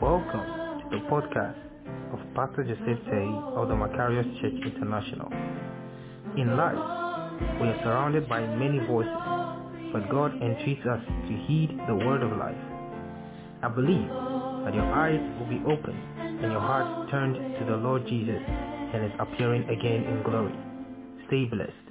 Welcome to the podcast of Pastor Joseph Tay of the Macarius Church International. In life, we are surrounded by many voices, but God entreats us to heed the word of life. I believe that your eyes will be opened and your heart turned to the Lord Jesus and his appearing again in glory. Stay blessed.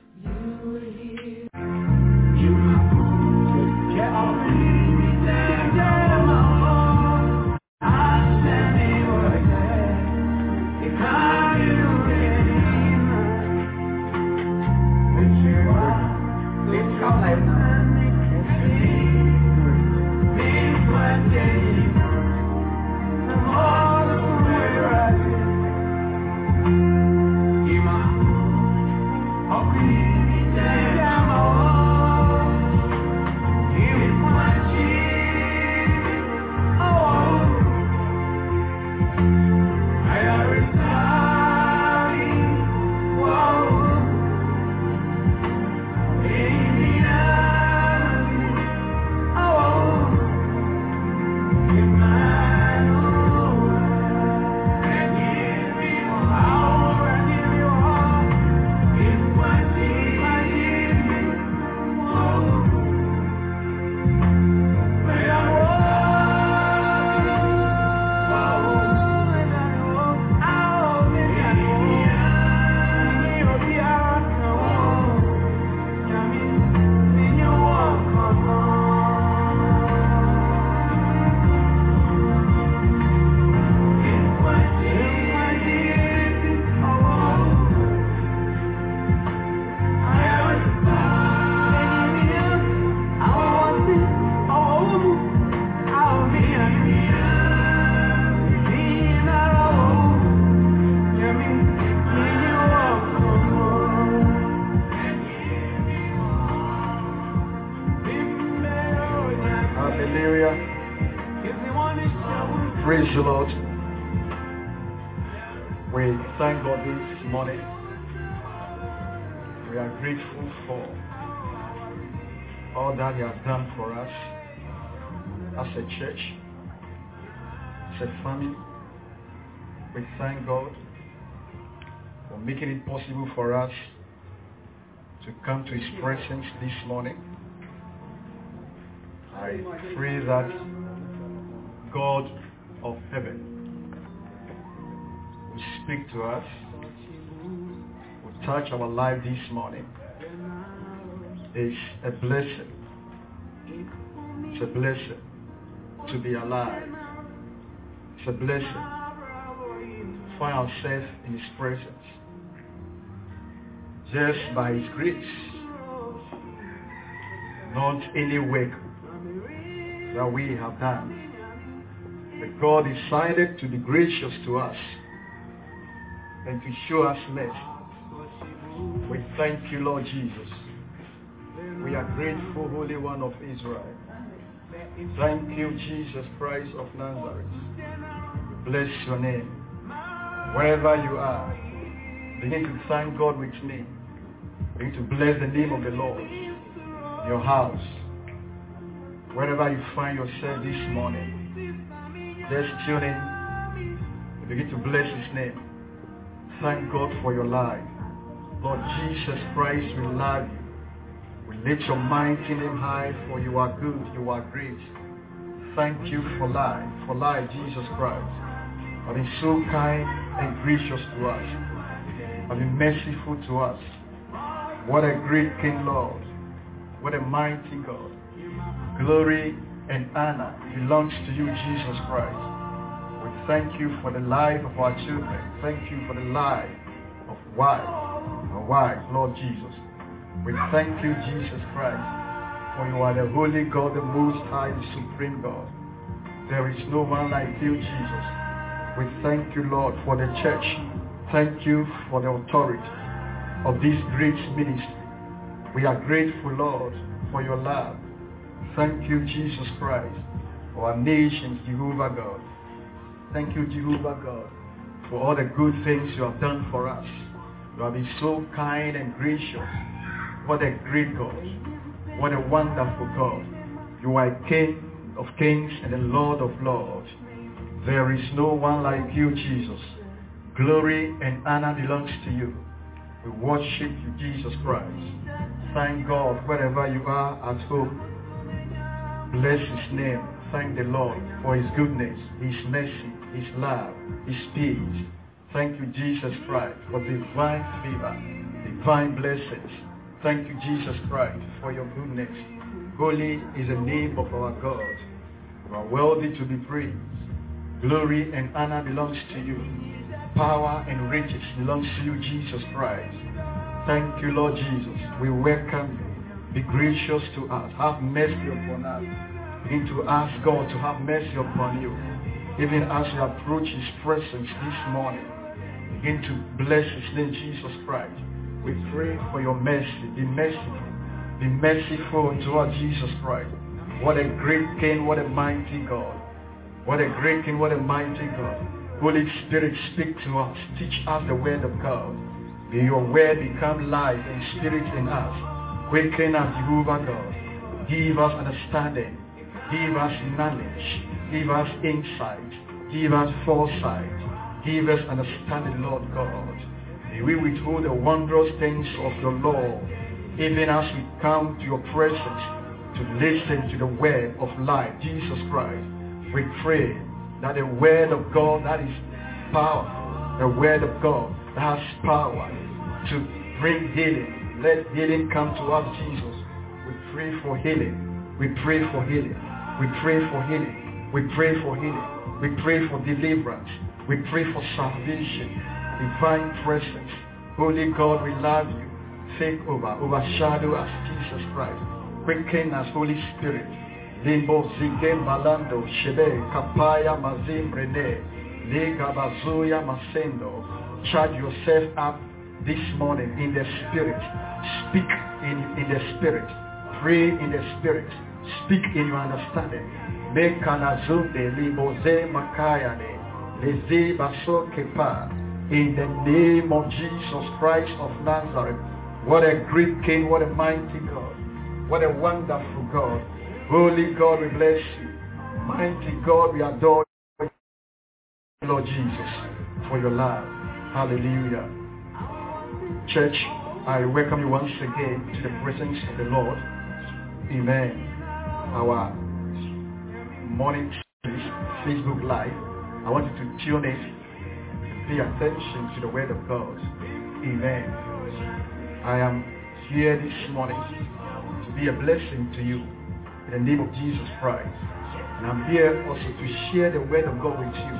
We are grateful for all that He has done for us as a church, as a family. We thank God for making it possible for us to come to His presence this morning. I pray that God of heaven will speak to us, touch our life this morning. It's a blessing. It's a blessing to be alive. It's a blessing to find ourselves in His presence. Just by His grace, not any work that we have done. But God decided to be gracious to us and to show us mercy. We thank you, Lord Jesus. We are grateful, Holy One of Israel. Thank you, Jesus Christ of Nazareth. Bless your name. Wherever you are, begin to thank God with me. Begin to bless the name of the Lord. Your house, wherever you find yourself this morning, just tune in begin to bless his name. Thank God for your life. Lord Jesus Christ, we love you. We lift your mighty name high for you are good, you are great. Thank you for life, for life, Jesus Christ. Have been so kind and gracious to us. Have been merciful to us. What a great King, Lord. What a mighty God. Glory and honor belongs to you, Jesus Christ. We thank you for the life of our children. Thank you for the life of wife, wife, Lord Jesus. We thank you, Jesus Christ, for you are the holy God, the most high, the supreme God. There is no one like you, Jesus. We thank you, Lord, for the church. Thank you for the authority of this great ministry. We are grateful, Lord, for your love. Thank you, Jesus Christ, for our nations, Jehovah God. Thank you, Jehovah God, for all the good things you have done for us. You have been so kind and gracious. What a great God. What a wonderful God. You are King of kings and a Lord of lords. There is no one like you, Jesus. Glory and honor belongs to you. We worship you, Jesus Christ. Thank God wherever you are at home. Bless his name. Thank the Lord for his goodness, his mercy, his love, his peace. Thank you, Jesus Christ, for divine favor, divine blessings. Thank you, Jesus Christ, for your goodness. Holy is the name of our God. You are worthy to be praised. Glory and honor belongs to you. Power and riches belongs to you, Jesus Christ. Thank you, Lord Jesus. We welcome you. Be gracious to us. Have mercy upon us. Begin to ask God to have mercy upon you. Even as you approach his presence this morning, begin to bless his name, Jesus Christ. We pray for your mercy. Be merciful. Be merciful to our Jesus Christ. What a great King, what a mighty God. What a great King, what a mighty God. Holy Spirit, speak to us. Teach us the word of God. May your word become life and spirit in us. Quicken us, Jehovah God. Give us understanding. Give us knowledge. Give us insight. Give us foresight. Give us understanding, Lord God. May we withhold the wondrous things of your law, even as we come to your presence to listen to the word of life, Jesus Christ. We pray that the word of God that is power, the word of God that has power to bring healing. Let healing come to us, Jesus. We pray for healing. We pray for healing. We pray for healing. We pray for healing. We pray for deliverance. We pray for salvation. Divine presence. Holy God, we love you. Take over. Overshadow us, Jesus Christ. Quicken us, Holy Spirit. Limbo shebe kapaya mazim rene bazuya masendo. Charge yourself up this morning in the spirit. Speak in, in the spirit. Pray in the spirit. Speak in your understanding. Mekanazunde makayane In the name of Jesus Christ of Nazareth. What a great King. What a mighty God. What a wonderful God. Holy God, we bless you. Mighty God, we adore you, Lord Jesus, for your love. Hallelujah. Church, I welcome you once again to the presence of the Lord. Amen. Our morning Facebook Live. I want you to tune in pay attention to the Word of God. Amen. I am here this morning to be a blessing to you in the name of Jesus Christ. And I'm here also to share the Word of God with you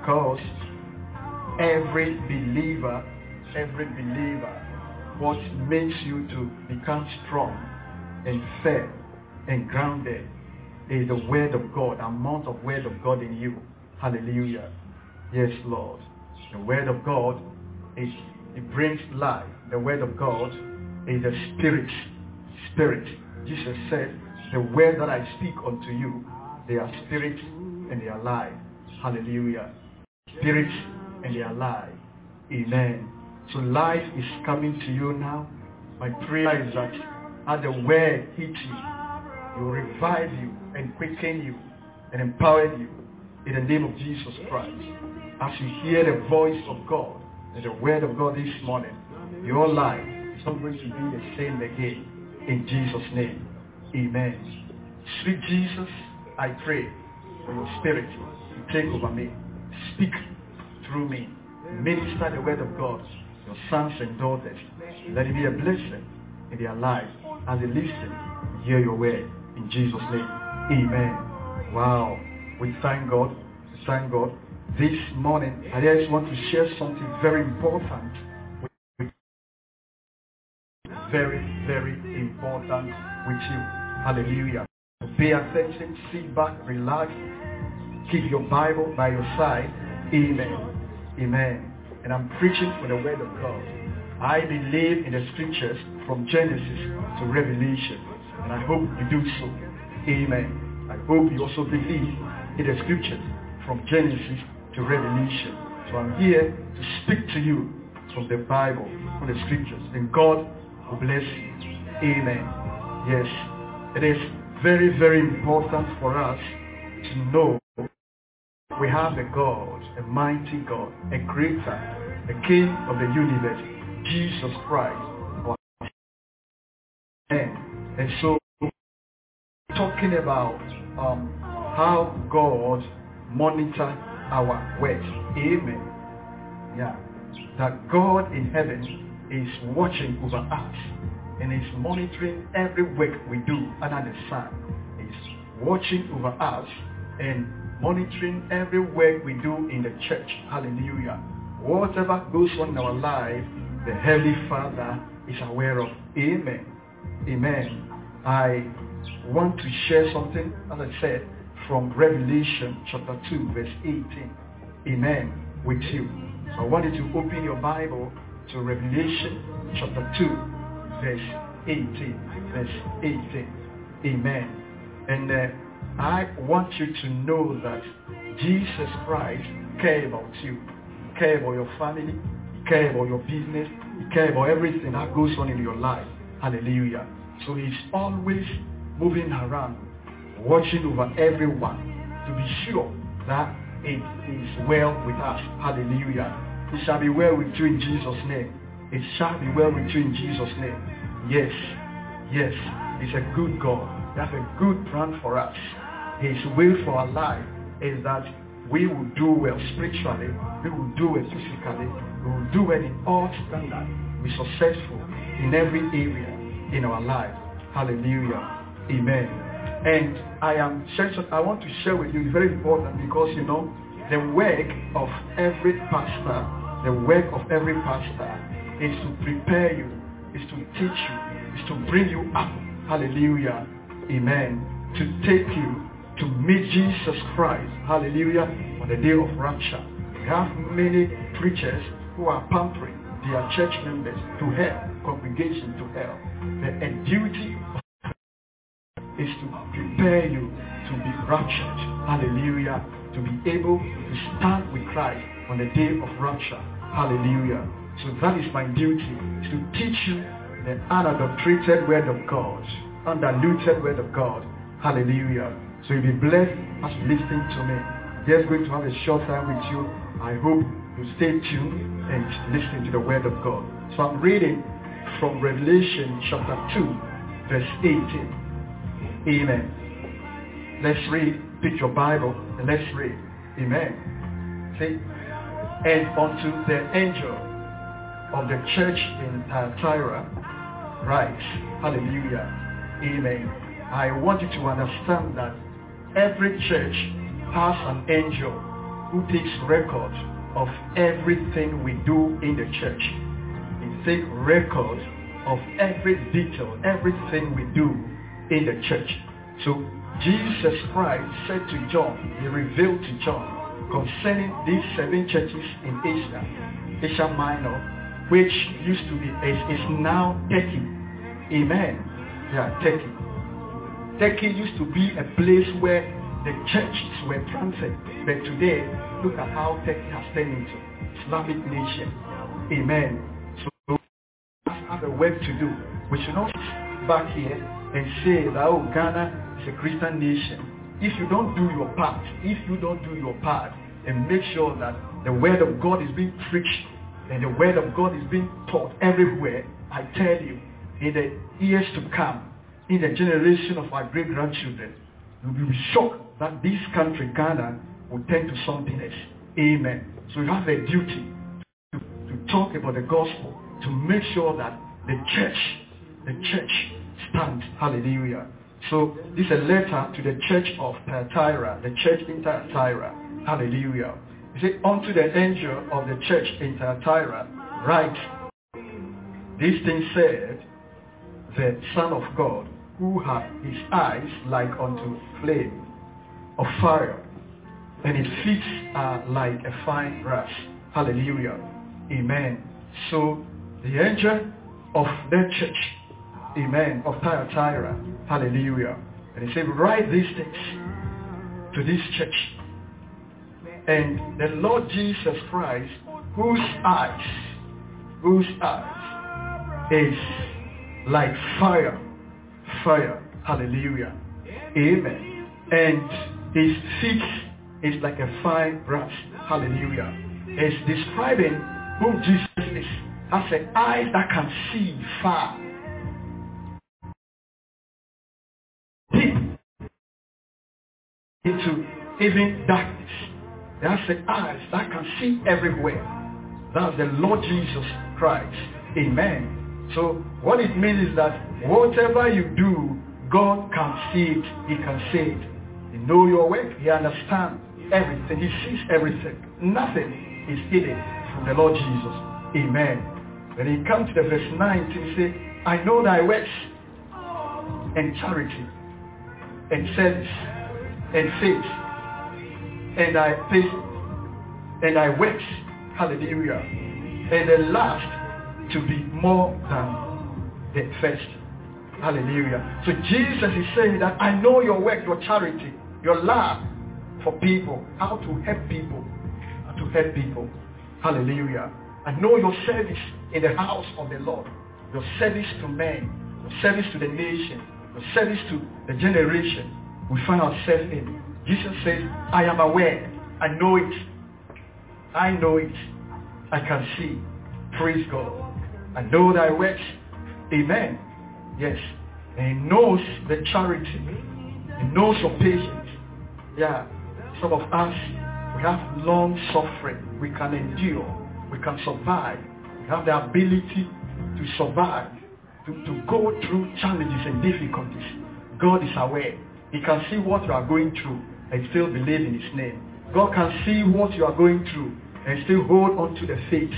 because every believer, every believer, what makes you to become strong and firm and grounded is the word of God, amount of word of God in you. Hallelujah. Yes, Lord. The word of God is it brings life. The word of God is the spirit. Spirit. Jesus said, the word that I speak unto you, they are spirit and they are life. Hallelujah. Spirit and they are life. Amen. So life is coming to you now. My prayer is that as the word hits you, will revive you and quicken you and empower you in the name of Jesus Christ. As you hear the voice of God and the word of God this morning, your life is not going to be the same again. In Jesus' name. Amen. Sweet Jesus, I pray for your spirit to take over me. Speak through me. Minister the word of God your sons and daughters. Let it be a blessing in their lives as they listen, hear your word. In Jesus' name. Amen. Wow. We thank God. We thank God. This morning, I just want to share something very important. Very, very important with you. Hallelujah. Pay attention, sit back, relax. Keep your Bible by your side. Amen. Amen. And I'm preaching for the word of God. I believe in the scriptures from Genesis to Revelation. And I hope you do so. Amen. I hope you also believe in the scriptures from Genesis to Revelation. So I'm here to speak to you from the Bible, from the scriptures. And God will bless you. Amen. Yes, it is very, very important for us to know we have a God, a mighty God, a creator, the King of the universe, Jesus Christ. And so, talking about um, how God monitor our works. Amen. Yeah. That God in heaven is watching over us and is monitoring every work we do under the sun. He's watching over us and monitoring every work we do in the church. Hallelujah. Whatever goes on in our life, the Heavenly Father is aware of. Amen. Amen. I want to share something, as I said, from Revelation chapter 2, verse 18. Amen. With you. So I want you to open your Bible to Revelation chapter 2, verse 18. Verse 18. Amen. And uh, I want you to know that Jesus Christ cares about you. He cares about your family. He cares about your business. He cares about everything that goes on in your life. Hallelujah. So he's always moving around, watching over everyone to be sure that it is well with us. Hallelujah. It shall be well with you in Jesus' name. It shall be well with you in Jesus' name. Yes. Yes. He's a good God. That's a good plan for us. His will for our life is that we will do well spiritually, we will do well physically, we will do well in all standards, be successful in every area in our life. Hallelujah. Amen. And I am I want to share with you, it's very important because you know the work of every pastor, the work of every pastor is to prepare you, is to teach you, is to bring you up. Hallelujah. Amen. To take you to meet Jesus Christ, hallelujah, on the day of rapture. We have many preachers who are pampering their church members to hell, congregation to hell. The duty is to prepare you to be raptured, hallelujah, to be able to stand with Christ on the day of rapture, hallelujah. So that is my duty, to teach you the unadulterated word of God, undiluted word of God, hallelujah. So you'll be blessed as you listen to me. Just going to have a short time with you. I hope you stay tuned and listen to the word of God. So I'm reading from Revelation chapter 2, verse 18. Amen. Let's read. Pick your Bible and let's read. Amen. See? And unto the angel of the church in Thyatira, write, Hallelujah. Amen. I want you to understand that every church has an angel who takes record of everything we do in the church. He takes record of every detail, everything we do in the church. So Jesus Christ said to John, he revealed to John concerning these seven churches in Asia, Asia Minor, which used to be, is, is now Turkey. Amen. Yeah, Turkey. Turkey used to be a place where the churches were planted. But today, look at how Turkey has turned into Islamic nation. Amen. So we have a work to do. We should not back here and say that oh Ghana is a Christian nation. If you don't do your part, if you don't do your part and make sure that the word of God is being preached and the word of God is being taught everywhere, I tell you, in the years to come, in the generation of our great-grandchildren, you will be shocked that this country, Ghana, will turn to something else. Amen. So you have a duty to, to talk about the gospel, to make sure that the church, the church stands. Hallelujah. So this is a letter to the church of Thyatira, the church in Thyatira. Hallelujah. He said, unto the angel of the church in Thyatira, write, this thing said, the Son of God, who had his eyes like unto flame of fire, and his feet are like a fine brass. Hallelujah. Amen. So the angel of that church, amen, of Thyatira, hallelujah. And he said, write these things to this church. And the Lord Jesus Christ, whose eyes, whose eyes is like fire fire. Hallelujah. Amen. And his feet is like a fine brass. Hallelujah. It's describing who Jesus is as an eyes that can see far. Into even darkness. That's the eyes that can see everywhere. That's the Lord Jesus Christ. Amen. So what it means is that whatever you do, God can see it. He can see it. He know your work. He understands everything. He sees everything. Nothing is hidden from the Lord Jesus. Amen. When he comes to the verse 19, he say, I know thy works and charity and service and faith and thy faith and thy works. Hallelujah. And the last to be more than the first. Hallelujah. So Jesus is saying that I know your work, your charity, your love for people, how to help people, how to help people. Hallelujah. I know your service in the house of the Lord, your service to men, your service to the nation, your service to the generation we find ourselves in. Jesus says, I am aware. I know it. I know it. I can see. Praise God. I know thy works. Amen. Yes. And he knows the charity. He knows your patience. Yeah. Some of us, we have long suffering. We can endure. We can survive. We have the ability to survive, to, to go through challenges and difficulties. God is aware. He can see what you are going through and still believe in his name. God can see what you are going through and still hold on to the faith.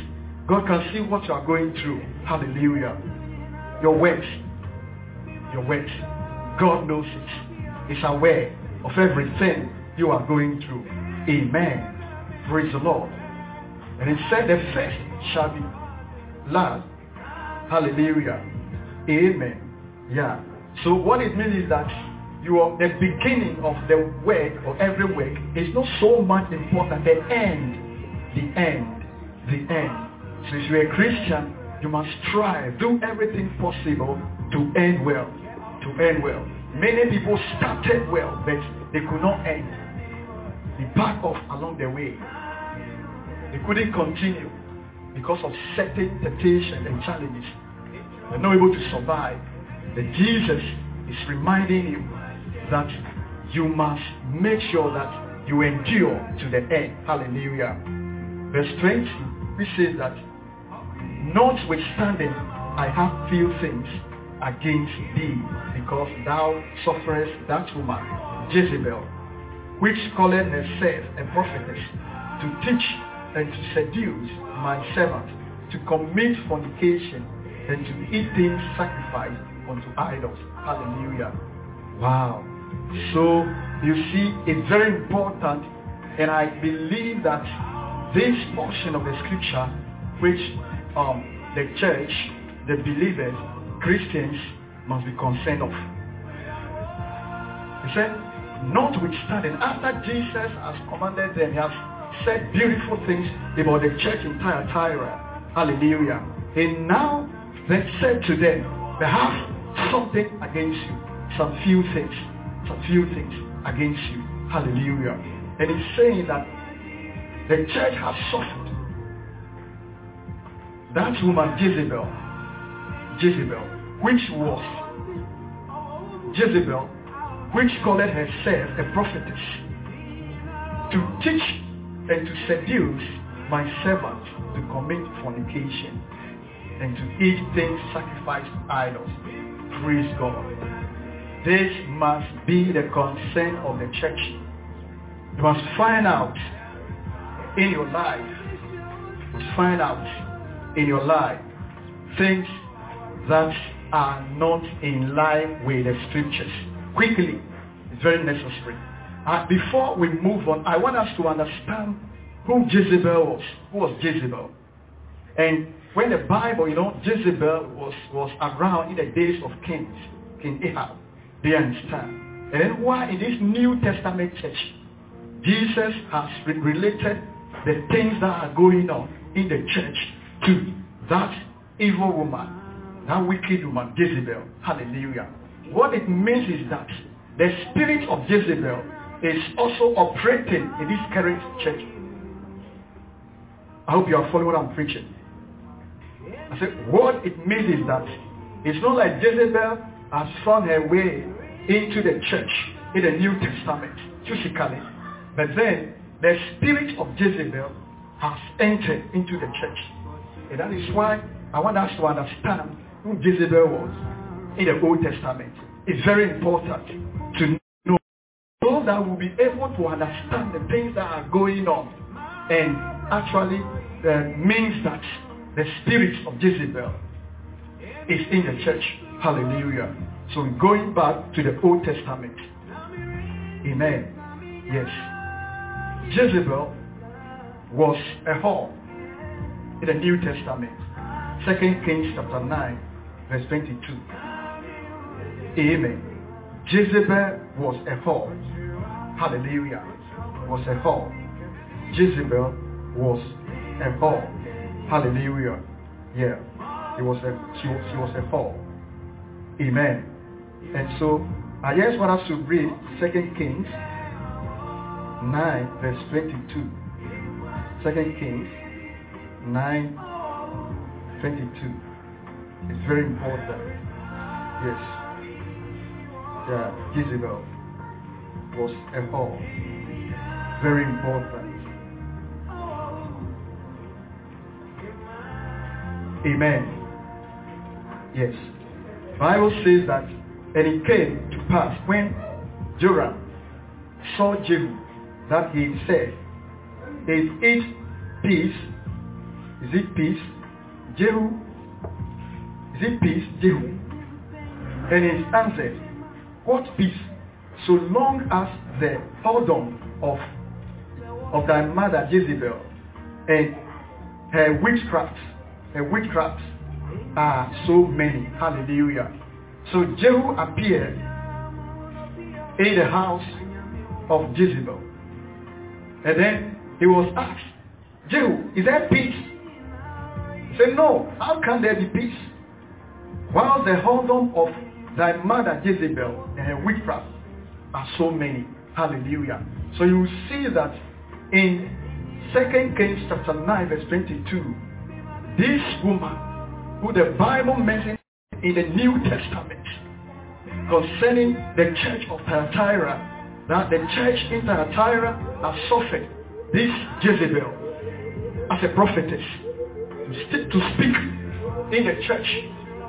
God can see what you are going through. Hallelujah. Your works. Your works. God knows it. He's aware of everything you are going through. Amen. Praise the Lord. And he said the first shall be last. Hallelujah. Amen. Yeah. So what it means is that you are the beginning of the work or every work is not so much important. The end. The end. The end. Since you're a Christian, you must strive, do everything possible to end well. To end well. Many people started well, but they could not end. They backed off along the way. They couldn't continue because of certain temptations and challenges. They're not able to survive. But Jesus is reminding you that you must make sure that you endure to the end. Hallelujah. Verse 20, which says that, notwithstanding, I have few things against thee, because thou sufferest that woman, Jezebel, which called herself a prophetess, to teach and to seduce my servant, to commit fornication, and to eat things sacrificed unto idols. Hallelujah. Wow. So you see, it's very important, and I believe that this portion of the scripture, which um, the church, the believers, Christians must be concerned of. He said, notwithstanding, after Jesus has commanded them, he has said beautiful things about the church in Thyatira. Hallelujah. And now they said to them, they have something against you, some few things some few things against you. Hallelujah. And he's saying that the church has suffered. That woman Jezebel, Jezebel, which was Jezebel, which called herself a prophetess, to teach and to seduce my servants to commit fornication and to eat things sacrificed to idols. Praise God. This must be the concern of the church. You must find out in your life, you must find out in your life things that are not in line with the scriptures. Quickly, it's very necessary. Uh, before we move on, I want us to understand who Jezebel was. Who was Jezebel? And when the Bible, you know, Jezebel was, was around in the days of kings, King Ahab. They understand. And then why in this New Testament church, Jesus has related the things that are going on in the church to that evil woman, that wicked woman, Jezebel. Hallelujah. What it means is that the spirit of Jezebel is also operating in this current church. I hope you are following what I'm preaching. I said, what it means is that it's not like Jezebel has found her way into the church in the New Testament, physically. But then the spirit of Jezebel has entered into the church. And that is why I want us to understand who Jezebel was in the Old Testament. It's very important to know so that we'll be able to understand the things that are going on and actually uh, means that the spirit of Jezebel is in the church. Hallelujah. So going back to the Old Testament. Amen. Yes. Jezebel was a whore in the New Testament. Second Kings chapter 9, verse 22. Amen. Jezebel was a whore. Hallelujah. Was a whore. Jezebel was a whore. Hallelujah. Yeah. He was a, she, she was a whore. Amen. And so I just want us to read Second Kings 9 verse 22. Second Kings 9 22. It's very important. Yes. Yeah, Jezebel was a whore. Very important. Amen. Yes. Bible says that, and it came to pass when Joram saw Jehu that he said, Is it peace? Is it peace? Jehu, is it peace? Jehu. And he answered, What peace? So long as the whoredom of, of thy mother Jezebel and her witchcrafts, her witchcrafts are so many. Hallelujah. So Jehu appeared in the house of Jezebel. And then he was asked, Jehu, is there peace? He said, no. How can there be peace? While the whoredom of thy mother Jezebel and her witchcraft are so many. Hallelujah. So you see that in 2 Kings chapter 9 verse 22, this woman who the Bible mentions in the New Testament concerning the church of Thyatira, that the church in Thyatira has suffered this Jezebel as a prophetess to, speak in the church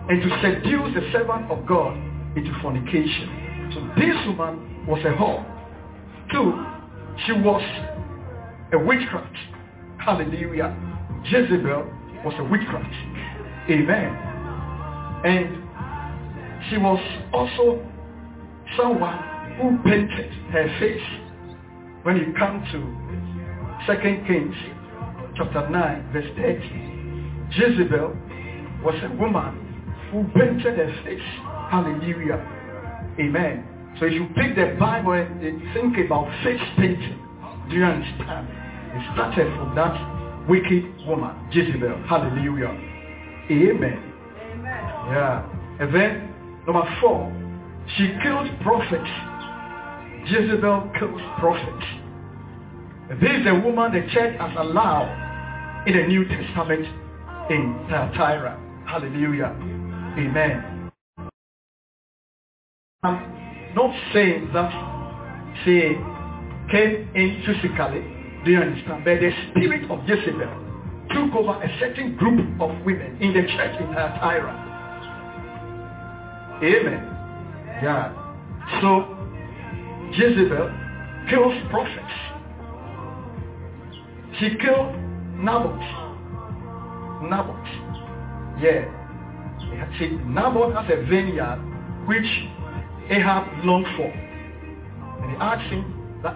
and to seduce the servant of God into fornication. So this woman was a whore. Two, she was a witchcraft. Hallelujah. Jezebel was a witchcraft. Amen. And she was also someone who painted her face. When you come to 2 Kings chapter 9 verse 30, Jezebel was a woman who painted her face. Hallelujah. Amen. So if you pick the Bible and think about face painting, do you understand? It started from that wicked woman, Jezebel. Hallelujah. Amen. Yeah. And then, number four, she killed prophets. Jezebel kills prophets. This is a woman the church has allowed in the New Testament in Thyatira. Hallelujah. Amen. I'm not saying that she came in physically, do you understand? But the spirit of Jezebel took over a certain group of women in the church in Thyatira. Amen. Yeah. So Jezebel kills prophets. She killed Naboth. Naboth. Yeah. See, Naboth has a vineyard which Ahab longed for. And he asked him,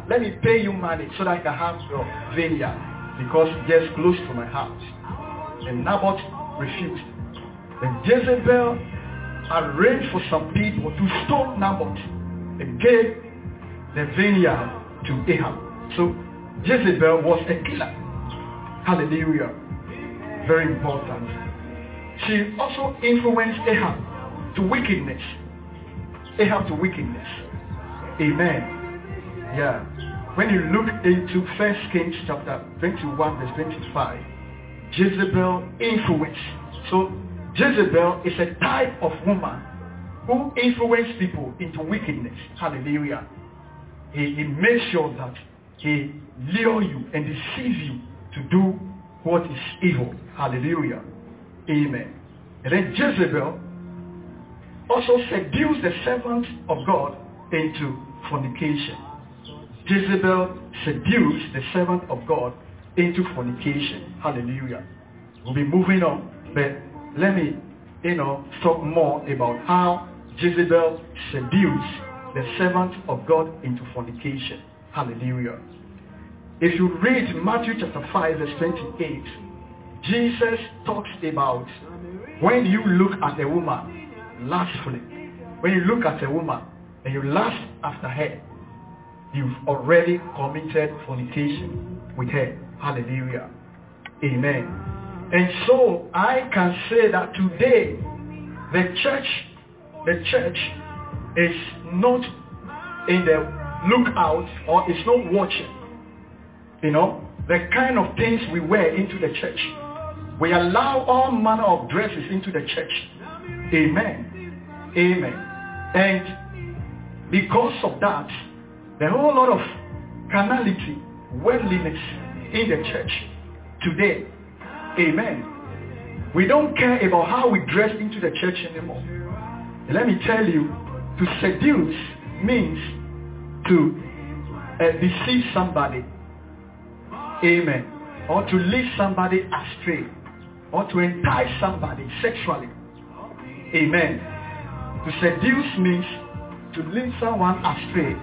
let me pay you money so that I can have your vineyard because it's close to my house. And Naboth refused. And Jezebel arranged for some people to stone Naboth and gave the vineyard to Ahab. So Jezebel was a killer. Hallelujah. Very important. She also influenced Ahab to wickedness. Ahab to wickedness. Amen. Yeah. When you look into First Kings chapter 21 verse 25, Jezebel influence. So Jezebel is a type of woman who influence people into wickedness. Hallelujah. He, he makes sure that he lure you and deceive you to do what is evil. Hallelujah. Amen. And then Jezebel also seduced the servants of God into fornication. Jezebel seduced the servant of God into fornication. Hallelujah. We'll be moving on, but let me, you know, talk more about how Jezebel seduced the servant of God into fornication. Hallelujah. If you read Matthew chapter 5 verse 28, Jesus talks about when you look at a woman lustfully, when you look at a woman and you lust after her, you've already committed fornication with her. Hallelujah. Amen. And so I can say that today the church, the church is not in the lookout or is not watching. You know, the kind of things we wear into the church. We allow all manner of dresses into the church. Amen. Amen. And because of that, there the whole lot of carnality, worldliness in the church today. Amen. We don't care about how we dress into the church anymore. let me tell you, to seduce means to uh, deceive somebody. Amen. Or to lead somebody astray. Or to entice somebody sexually. Amen. To seduce means to lead someone astray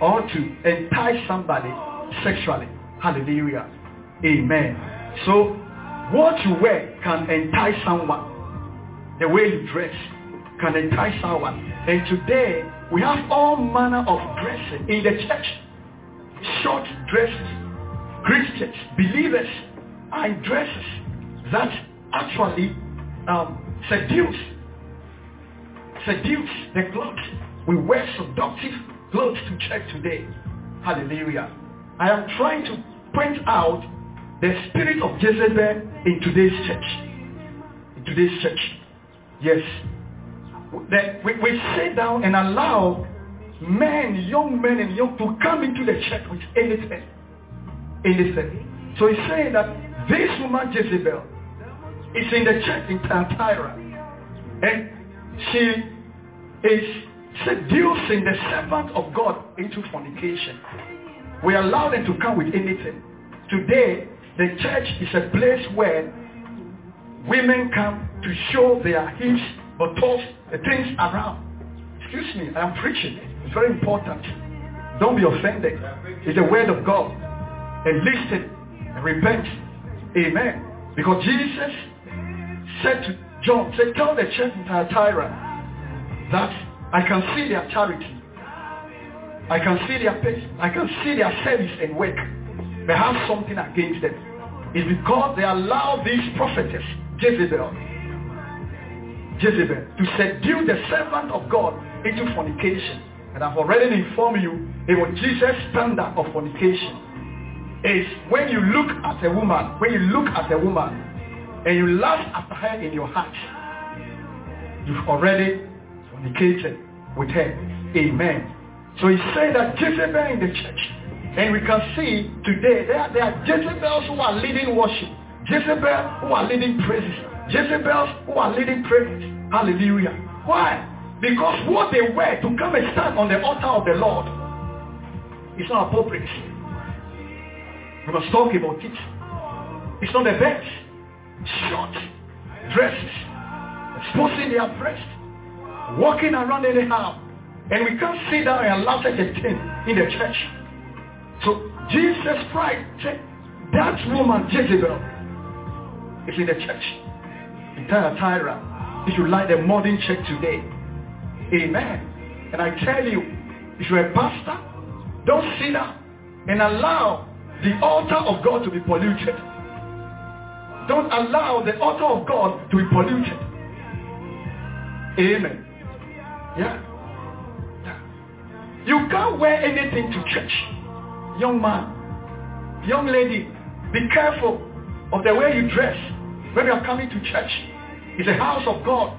or to entice somebody sexually. Hallelujah. Amen. So what you wear can entice someone. The way you dress can entice someone. And today we have all manner of dressing in the church. Short dresses. Christians, believers in dresses that actually um, seduce. Seduce the clothes. We wear seductive clothes to church today. Hallelujah. I am trying to point out the spirit of Jezebel in today's church. In today's church. Yes. We, we sit down and allow men, young men and young to come into the church with anything. Anything. So he's saying that this woman Jezebel is in the church in Thyatira. And she is seducing the servant of God into fornication. We allow them to come with anything. Today, the church is a place where women come to show their hips, buttocks, the things around. Excuse me, I am preaching. It's very important. Don't be offended. It's the word of God. And listen and repent. Amen. Because Jesus said to John, said, tell the church in Thyatira that I can see their charity. I can see their pace. I can see their service and work. They have something against them. It's because they allow these prophetess, Jezebel, Jezebel, to seduce the servant of God into fornication. And I've already informed you about Jesus' standard of fornication. Is when you look at a woman, when you look at a woman, and you lust after her in your heart, you've already fornicated with her. Amen. So he said that Jezebel in the church. And we can see today there, there are Jezebels who are leading worship. Jezebel who are leading praises. Jezebels who are leading praises. Hallelujah. Why? Because what they wear to come and stand on the altar of the Lord is not appropriate. We must talk about it. It's not the best. Short dresses, exposing their breasts, walking around anyhow. And we can't sit down and allow such the thing in the church. So Jesus Christ that woman Jezebel is in the church. In Thyatira. If you like the modern church today. Amen. And I tell you, if you're a pastor, don't sit down and allow the altar of God to be polluted. Don't allow the altar of God to be polluted. Amen. Yeah. You can't wear anything to church. Young man, young lady, be careful of the way you dress when you are coming to church. It's a house of God.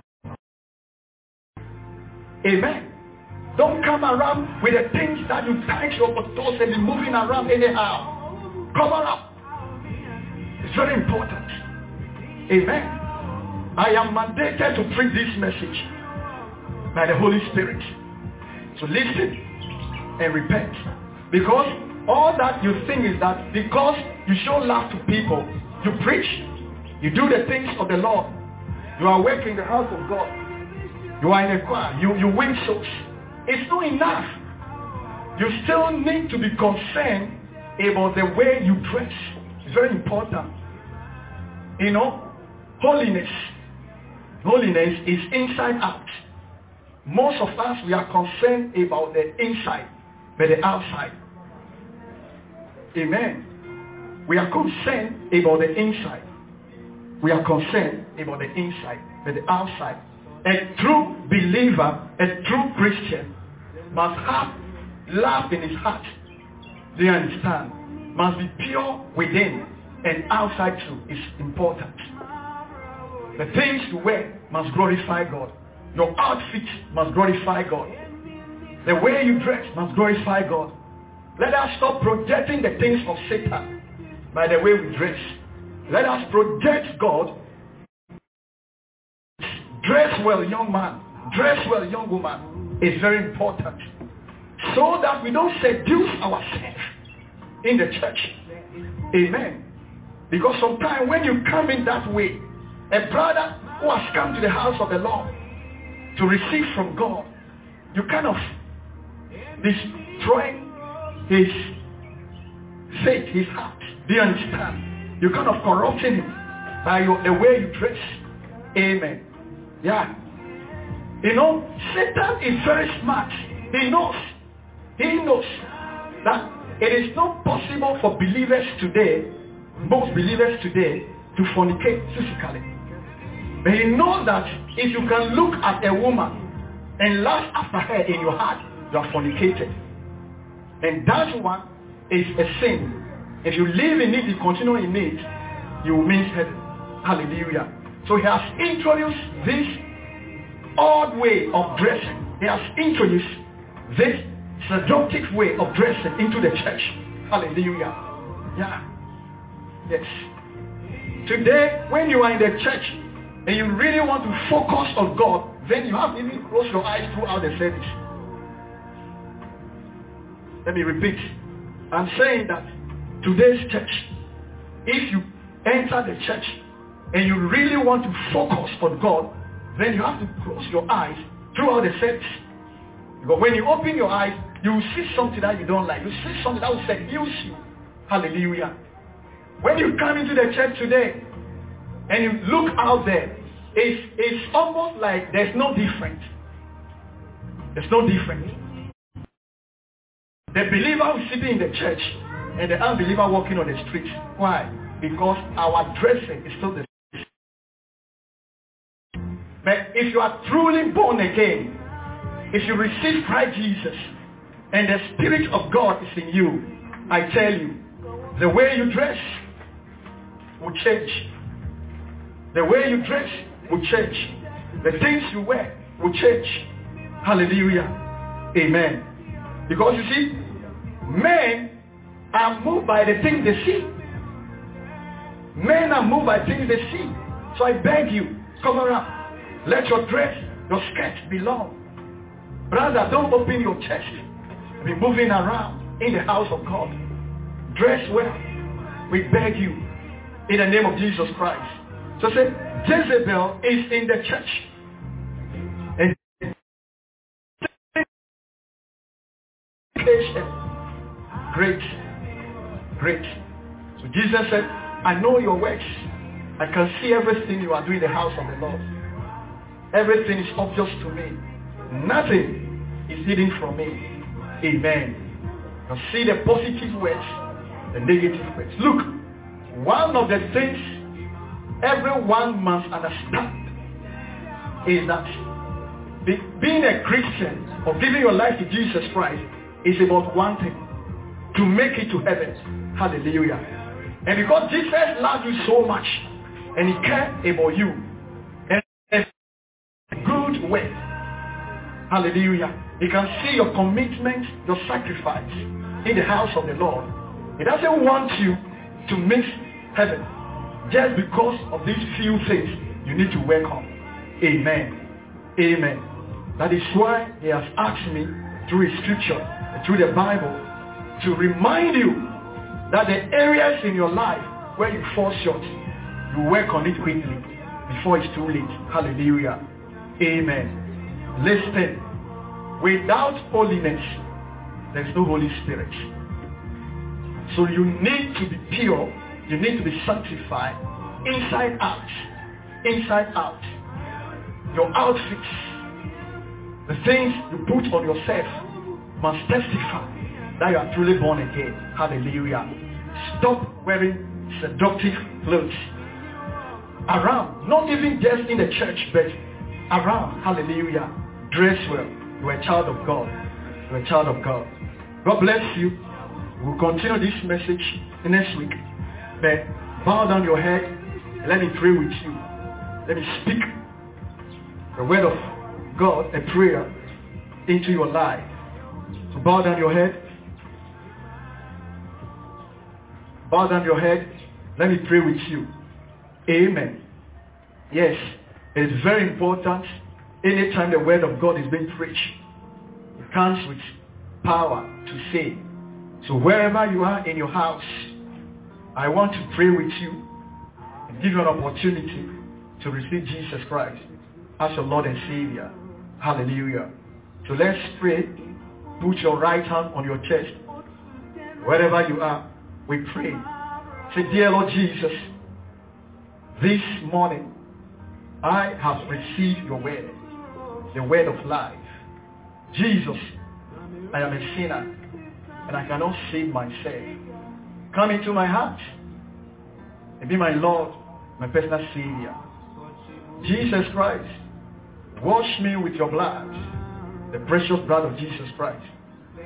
Amen. Don't come around with the things that you tie your toes and be moving around anyhow. Cover up. It's very important. Amen. I am mandated to preach this message by the Holy Spirit. So listen and repent. Because all that you think is that because you show love to people, you preach, you do the things of the Lord, you are working the house of God, you are in a choir, you, you win souls. It's not enough. You still need to be concerned about the way you dress. It's very important. You know, holiness. Holiness is inside out. Most of us, we are concerned about the inside, but the outside. Amen. We are concerned about the inside. We are concerned about the inside, but the outside. A true believer, a true Christian, must have love in his heart. Do you understand? Must be pure within and outside too is important. The things you wear must glorify God. Your outfit must glorify God. The way you dress must glorify God. Let us stop projecting the things of Satan by the way we dress. Let us project God. Dress well, young man. Dress well, young woman. It's very important. So that we don't seduce ourselves in the church. Amen. Because sometimes when you come in that way, a brother who has come to the house of the Lord to receive from God, you kind of destroy his faith, his heart. Do you understand? You kind of corrupting him by your, the way you dress. Amen. Yeah. You know, Satan is very smart. He knows. He knows that it is not possible for believers today, most believers today, to fornicate physically. But he knows that if you can look at a woman and lust after her in your heart, you are fornicated. And that one is a sin. If you live in it, you continue in it, you will miss heaven. Hallelujah. So he has introduced this odd way of dressing. He has introduced this seductive way of dressing into the church. Hallelujah. Yeah. Yes. Today, when you are in the church and you really want to focus on God, then you have to even close your eyes throughout the service. Let me repeat. I'm saying that today's church, if you enter the church and you really want to focus on God, then you have to close your eyes throughout the service. Because when you open your eyes, you will see something that you don't like. You see something that will seduce you. Hallelujah. When you come into the church today and you look out there, it's, it's almost like there's no difference. There's no difference. The believer sitting in the church and the unbeliever walking on the street. Why? Because our dressing is still the same. But if you are truly born again, if you receive Christ Jesus and the Spirit of God is in you, I tell you, the way you dress will change. The way you dress will change. The things you wear will change. Hallelujah. Amen. Because you see, men are moved by the things they see. Men are moved by things they see. So I beg you, cover up. Let your dress, your skirt be long. Brother, don't open your chest. Be moving around in the house of God. Dress well. We beg you in the name of Jesus Christ. So say, Jezebel is in the church. And great, great. So Jesus said, I know your works. I can see everything you are doing in the house of the Lord. Everything is obvious to me. Nothing is hidden from me. Amen. Now see the positive words, the negative words. Look, one of the things everyone must understand is that being a Christian or giving your life to Jesus Christ is about one thing. To make it to heaven. Hallelujah. And because Jesus loved you so much and he cared about you and a good way. Hallelujah. He can see your commitment, your sacrifice in the house of the Lord. He doesn't want you to miss heaven just because of these few things you need to work on. Amen. Amen. That is why he has asked me through his scripture, through the Bible, to remind you that the areas in your life where you fall short, you work on it quickly before it's too late. Hallelujah. Amen. Listen. Without holiness, there's no Holy Spirit. So you need to be pure. You need to be sanctified inside out. Inside out. Your outfits, the things you put on yourself must testify that you are truly born again. Hallelujah. Stop wearing seductive clothes. Around, not even just in the church, but around. Hallelujah. Dress well. You are a child of God. You are a child of God. God bless you. We'll continue this message next week. But bow down your head and let me pray with you. Let me speak the word of God, a prayer into your life. So bow down your head. Bow down your head. Let me pray with you. Amen. Yes, it is very important anytime the word of God is being preached. It comes with power to say. So wherever you are in your house, I want to pray with you and give you an opportunity to receive Jesus Christ as your Lord and Savior. Hallelujah. So let's pray. Put your right hand on your chest. Wherever you are, we pray. Say, Dear Lord Jesus, this morning I have received your word, the word of life. Jesus, I am a sinner and I cannot save myself. Come into my heart and be my Lord, my personal Savior. Jesus Christ, wash me with your blood, the precious blood of Jesus Christ,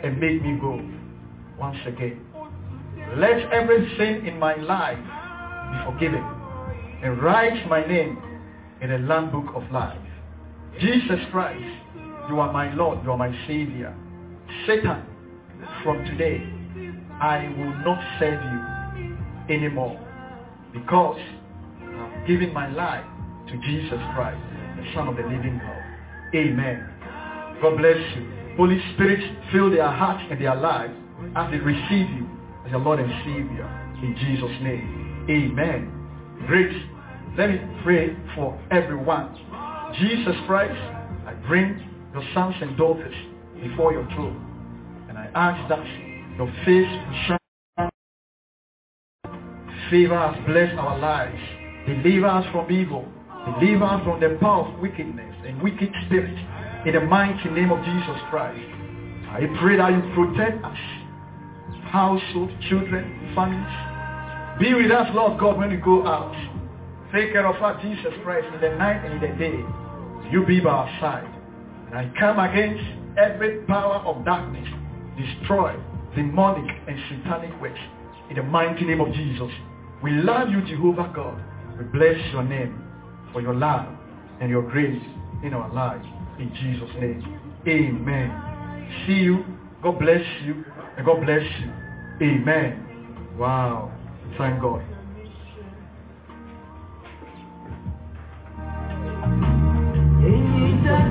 and make me go once again. Let every sin in my life be forgiven and write my name in the Lamb Book of Life. Jesus Christ, you are my Lord, you are my Savior. Satan, from today, I will not serve you anymore because I'm giving my life to Jesus Christ, the Son of the living God. Amen. God bless you. Holy Spirit, fill their hearts and their lives as they receive you your Lord and Savior. In Jesus' name. Amen. Great. Let me pray for everyone. Jesus Christ, I bring your sons and daughters before your throne. And I ask that your face shine. Favor us, bless our lives. Deliver us from evil. Deliver us from the power of wickedness and wicked spirits. In the mighty name of Jesus Christ. I pray that you protect us. Household, children, families. Be with us, Lord God, when we go out. Take care of us, Jesus Christ, in the night and in the day. You be by our side. And I come against every power of darkness. Destroy demonic and satanic works. In the mighty name of Jesus. We love you, Jehovah God. We bless your name for your love and your grace in our lives. In Jesus' name. Amen. See you. God bless you. And God bless you. Amen. Wow. Thank God. If